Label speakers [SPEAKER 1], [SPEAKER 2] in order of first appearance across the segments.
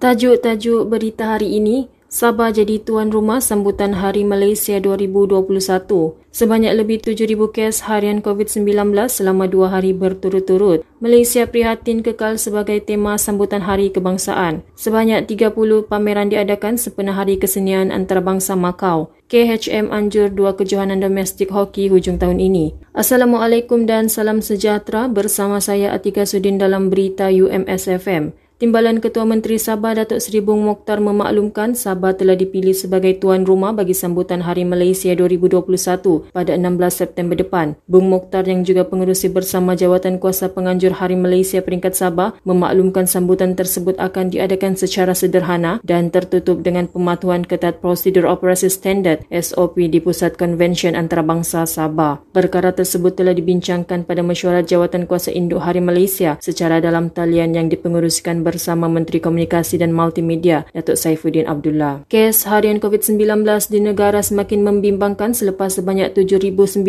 [SPEAKER 1] Tajuk-tajuk berita hari ini, Sabah jadi tuan rumah sambutan Hari Malaysia 2021. Sebanyak lebih 7,000 kes harian COVID-19 selama dua hari berturut-turut. Malaysia prihatin kekal sebagai tema sambutan Hari Kebangsaan. Sebanyak 30 pameran diadakan sepenuh Hari Kesenian Antarabangsa Macau. KHM anjur dua kejohanan domestik hoki hujung tahun ini. Assalamualaikum dan salam sejahtera bersama saya Atika Sudin dalam berita UMSFM. Timbalan Ketua Menteri Sabah Datuk Seri Bung Mokhtar memaklumkan Sabah telah dipilih sebagai tuan rumah bagi sambutan Hari Malaysia 2021 pada 16 September depan. Bung Mokhtar yang juga pengerusi bersama Jawatan Kuasa Penganjur Hari Malaysia peringkat Sabah memaklumkan sambutan tersebut akan diadakan secara sederhana dan tertutup dengan pematuhan ketat prosedur operasi standard SOP di Pusat Konvensyen Antarabangsa Sabah. Perkara tersebut telah dibincangkan pada mesyuarat Jawatan Kuasa Induk Hari Malaysia secara dalam talian yang dipengerusikan bersama Menteri Komunikasi dan Multimedia Datuk Saifuddin Abdullah. Kes harian COVID-19 di negara semakin membimbangkan selepas sebanyak 7,097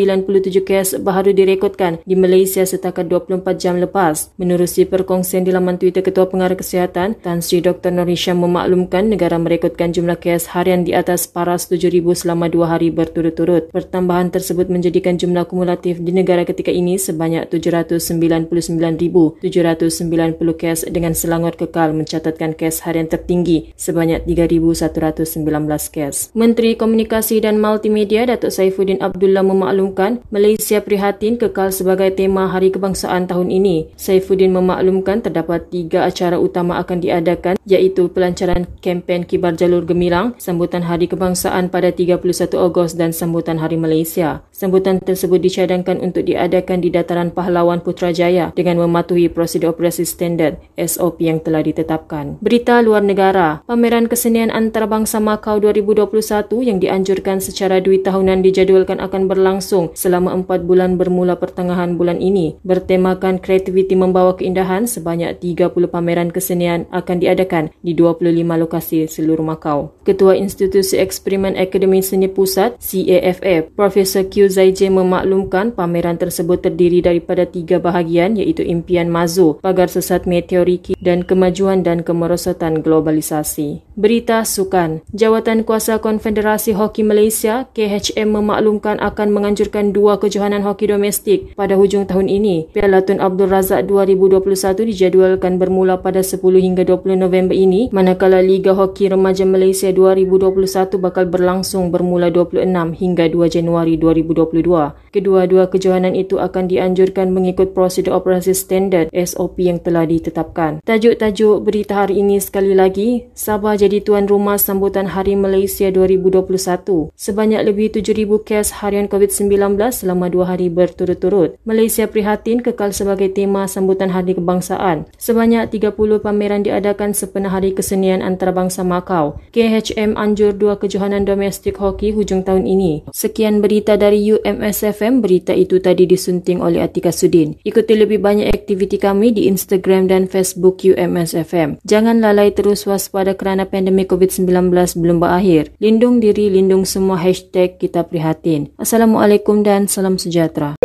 [SPEAKER 1] kes baru direkodkan di Malaysia setakat 24 jam lepas. Menerusi perkongsian di laman Twitter Ketua Pengarah Kesihatan, Tan Sri Dr. Nur memaklumkan negara merekodkan jumlah kes harian di atas paras 7,000 selama dua hari berturut-turut. Pertambahan tersebut menjadikan jumlah kumulatif di negara ketika ini sebanyak 799,790 kes dengan Selangor Selangor kekal mencatatkan kes harian tertinggi sebanyak 3,119 kes. Menteri Komunikasi dan Multimedia Datuk Saifuddin Abdullah memaklumkan Malaysia prihatin kekal sebagai tema Hari Kebangsaan tahun ini. Saifuddin memaklumkan terdapat tiga acara utama akan diadakan iaitu pelancaran kempen Kibar Jalur Gemilang, sambutan Hari Kebangsaan pada 31 Ogos dan sambutan Hari Malaysia. Sambutan tersebut dicadangkan untuk diadakan di Dataran Pahlawan Putrajaya dengan mematuhi prosedur operasi standard SOP yang telah ditetapkan. Berita luar negara, pameran kesenian antarabangsa Macau 2021 yang dianjurkan secara duit tahunan dijadualkan akan berlangsung selama empat bulan bermula pertengahan bulan ini. Bertemakan kreativiti membawa keindahan, sebanyak 30 pameran kesenian akan diadakan di 25 lokasi seluruh Macau. Ketua Institusi Eksperimen Akademi Seni Pusat, CAFA, Profesor Q. Zaije memaklumkan pameran tersebut terdiri daripada tiga bahagian iaitu impian Mazo, pagar sesat meteoriki dan kemajuan dan kemerosotan globalisasi. Berita sukan. Jawatan Kuasa Konfederasi Hoki Malaysia KHM memaklumkan akan menganjurkan dua kejohanan hoki domestik pada hujung tahun ini. Piala Tun Abdul Razak 2021 dijadualkan bermula pada 10 hingga 20 November ini manakala Liga Hoki Remaja Malaysia 2021 bakal berlangsung bermula 26 hingga 2 Januari 2022. Kedua-dua kejohanan itu akan dianjurkan mengikut prosedur operasi standard SOP yang telah ditetapkan. Tajuk tajuk berita hari ini sekali lagi, Sabah jadi tuan rumah sambutan Hari Malaysia 2021. Sebanyak lebih 7,000 kes harian COVID-19 selama dua hari berturut-turut. Malaysia prihatin kekal sebagai tema sambutan Hari Kebangsaan. Sebanyak 30 pameran diadakan sepenuh Hari Kesenian Antarabangsa Macau. KHM anjur dua kejohanan domestik hoki hujung tahun ini. Sekian berita dari UMSFM. Berita itu tadi disunting oleh Atika Sudin. Ikuti lebih banyak aktiviti kami di Instagram dan Facebook UMSFM. MSFM. Jangan lalai terus waspada kerana pandemik COVID-19 belum berakhir. Lindung diri, lindung semua hashtag kita prihatin. Assalamualaikum dan salam sejahtera.